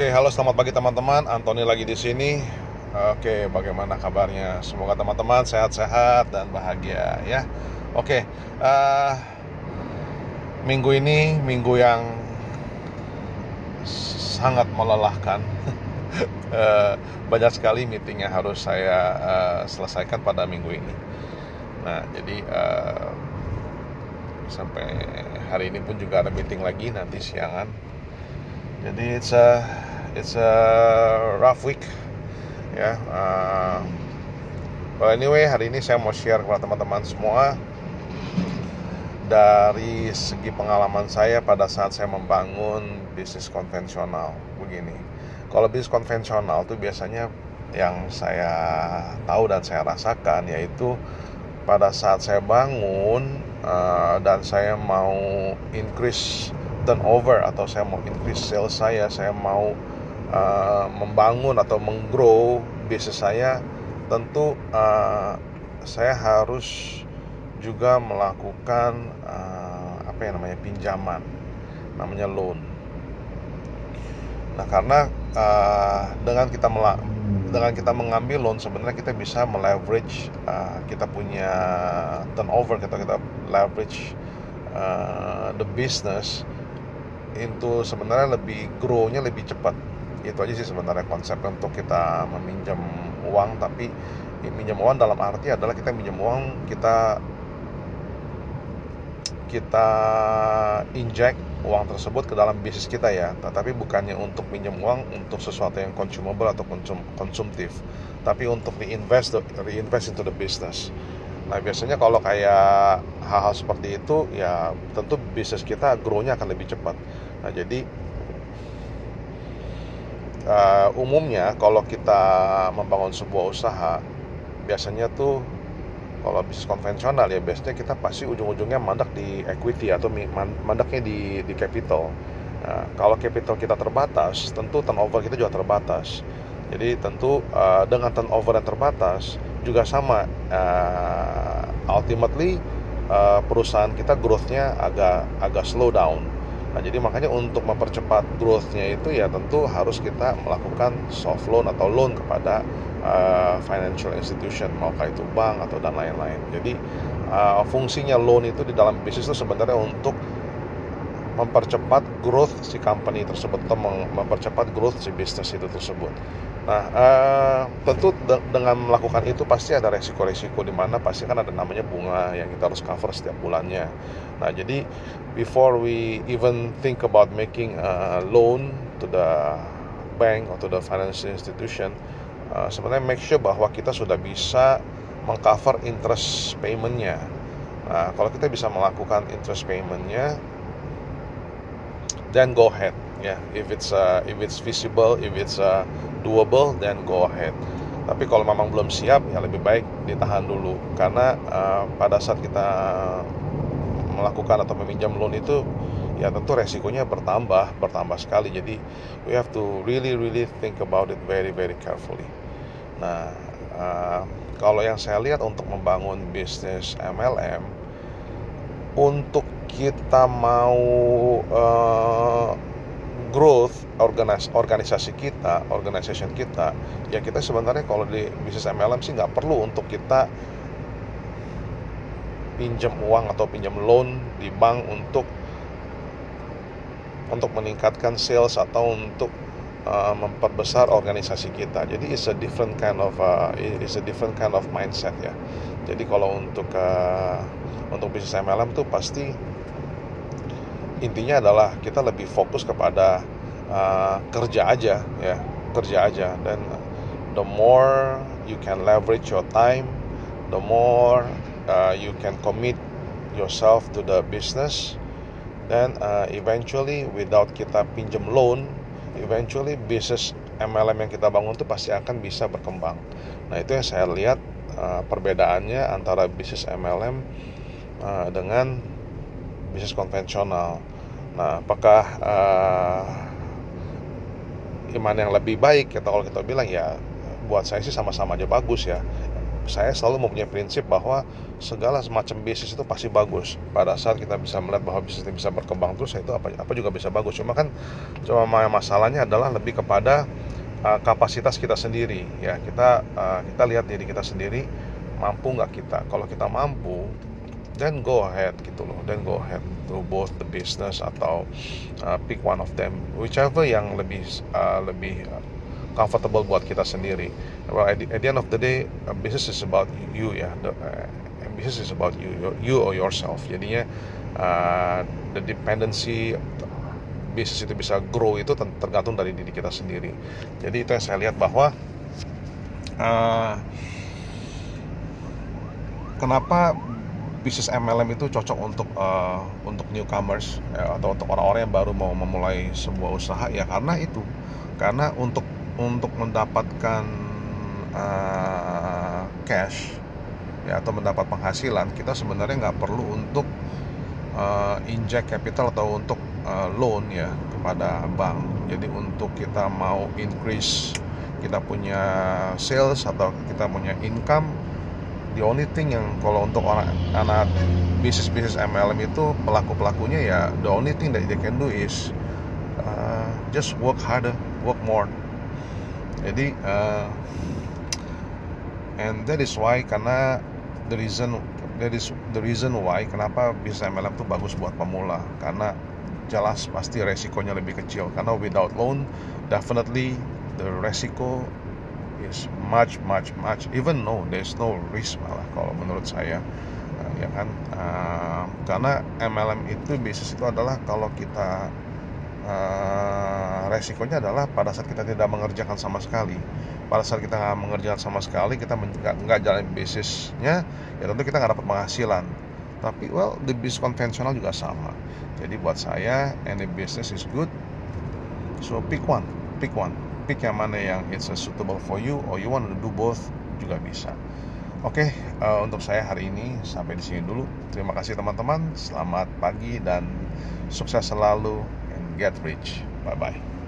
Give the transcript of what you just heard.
Oke, halo selamat pagi teman-teman. Antoni lagi di sini. Oke, bagaimana kabarnya? Semoga teman-teman sehat-sehat dan bahagia ya. Oke, uh, minggu ini minggu yang sangat melelahkan. uh, banyak sekali meeting yang harus saya uh, selesaikan pada minggu ini. Nah, jadi uh, sampai hari ini pun juga ada meeting lagi nanti siangan jadi it's a it's a rough week ya. Yeah, uh, well anyway hari ini saya mau share kepada teman-teman semua dari segi pengalaman saya pada saat saya membangun bisnis konvensional begini. Kalau bisnis konvensional tuh biasanya yang saya tahu dan saya rasakan yaitu pada saat saya bangun uh, dan saya mau increase turnover atau saya mau increase sales saya, saya mau uh, membangun atau menggrow bisnis saya, tentu uh, saya harus juga melakukan uh, apa yang namanya pinjaman, namanya loan. Nah karena uh, dengan kita dengan kita mengambil loan sebenarnya kita bisa meleverage uh, kita punya turnover kita kita leverage uh, the business itu sebenarnya lebih grow-nya lebih cepat. Itu aja sih sebenarnya konsep untuk kita meminjam uang tapi minjam uang dalam arti adalah kita minjam uang kita kita inject uang tersebut ke dalam bisnis kita ya. Tetapi bukannya untuk minjam uang untuk sesuatu yang consumable atau konsum konsumtif tapi untuk reinvest reinvest into the business Nah biasanya kalau kayak hal-hal seperti itu ya tentu bisnis kita grow-nya akan lebih cepat. Nah jadi uh, umumnya kalau kita membangun sebuah usaha biasanya tuh kalau bisnis konvensional ya biasanya kita pasti ujung-ujungnya mandak di equity atau mandaknya di di capital. Nah, kalau capital kita terbatas, tentu turnover kita juga terbatas. Jadi tentu uh, dengan turnover yang terbatas juga sama uh, ultimately uh, perusahaan kita growth-nya agak agak slow down. Nah, jadi makanya untuk mempercepat growth-nya itu ya tentu harus kita melakukan soft loan atau loan kepada uh, financial institution, maukah itu bank atau dan lain-lain. Jadi uh, fungsinya loan itu di dalam bisnis itu sebenarnya untuk mempercepat growth si company tersebut atau mempercepat growth si bisnis itu tersebut. Nah, uh, tentu de dengan melakukan itu pasti ada resiko-resiko di mana pasti kan ada namanya bunga yang kita harus cover setiap bulannya. Nah, jadi before we even think about making a loan to the bank atau the financial institution, uh, sebenarnya make sure bahwa kita sudah bisa mengcover interest paymentnya. Nah, kalau kita bisa melakukan interest paymentnya, then go ahead ya yeah. if it's uh, if it's visible if it's uh, doable then go ahead. Tapi kalau memang belum siap ya lebih baik ditahan dulu. Karena uh, pada saat kita melakukan atau meminjam loan itu ya tentu resikonya bertambah bertambah sekali. Jadi we have to really really think about it very very carefully. Nah uh, kalau yang saya lihat untuk membangun bisnis MLM untuk kita mau uh, growth organis organisasi kita, organization kita, ya kita sebenarnya kalau di bisnis MLM sih nggak perlu untuk kita pinjam uang atau pinjam loan di bank untuk untuk meningkatkan sales atau untuk uh, memperbesar organisasi kita. Jadi it's a different kind of uh, it's a different kind of mindset ya. Jadi kalau untuk uh, untuk bisnis MLM tuh pasti intinya adalah kita lebih fokus kepada uh, kerja aja ya. Kerja aja. Dan the more you can leverage your time the more uh, you can commit yourself to the business then uh, eventually without kita pinjam loan eventually business MLM yang kita bangun itu pasti akan bisa berkembang. Nah itu yang saya lihat uh, perbedaannya antara bisnis MLM uh, dengan bisnis konvensional Nah, apakah uh, iman yang lebih baik? Atau kalau kita bilang ya buat saya sih sama-sama aja bagus ya. saya selalu mempunyai prinsip bahwa segala semacam bisnis itu pasti bagus. Pada saat kita bisa melihat bahwa bisnis itu bisa berkembang terus itu apa apa juga bisa bagus. Cuma kan cuma masalahnya adalah lebih kepada uh, kapasitas kita sendiri ya. Kita uh, kita lihat diri kita sendiri mampu nggak kita? Kalau kita mampu then go ahead gitu loh then go ahead to both the business atau uh, pick one of them whichever yang lebih uh, lebih uh, comfortable buat kita sendiri. Well, at the, at the end of the day, uh, business is about you ya. The, uh, business is about you, you or yourself. Jadinya uh, the dependency bisnis itu bisa grow itu tergantung dari diri kita sendiri. Jadi itu yang saya lihat bahwa uh, kenapa bisnis MLM itu cocok untuk uh, untuk newcomers ya, atau untuk orang-orang yang baru mau memulai sebuah usaha ya karena itu. Karena untuk untuk mendapatkan uh, cash ya atau mendapat penghasilan kita sebenarnya nggak perlu untuk uh, inject capital atau untuk uh, loan ya kepada bank. Jadi untuk kita mau increase kita punya sales atau kita punya income the only thing yang kalau untuk orang anak bisnis bisnis MLM itu pelaku pelakunya ya the only thing that they can do is uh, just work harder work more. Jadi uh, and that is why karena the reason that is the reason why kenapa bisnis MLM itu bagus buat pemula. Karena jelas pasti resikonya lebih kecil. Karena without loan definitely the resiko is much much much even no there's no risk malah kalau menurut saya. Uh, ya kan? Uh, karena MLM itu bisnis itu adalah kalau kita uh, resikonya adalah pada saat kita tidak mengerjakan sama sekali. Pada saat kita nggak mengerjakan sama sekali kita nggak jalan bisnisnya ya tentu kita nggak dapat penghasilan. Tapi well the bisnis konvensional juga sama. Jadi buat saya any business is good. So pick one pick one pick yang mana yang it's suitable for you or you want to do both juga bisa Oke, okay, uh, untuk saya hari ini sampai di sini dulu. Terima kasih teman-teman. Selamat pagi dan sukses selalu get rich. Bye bye.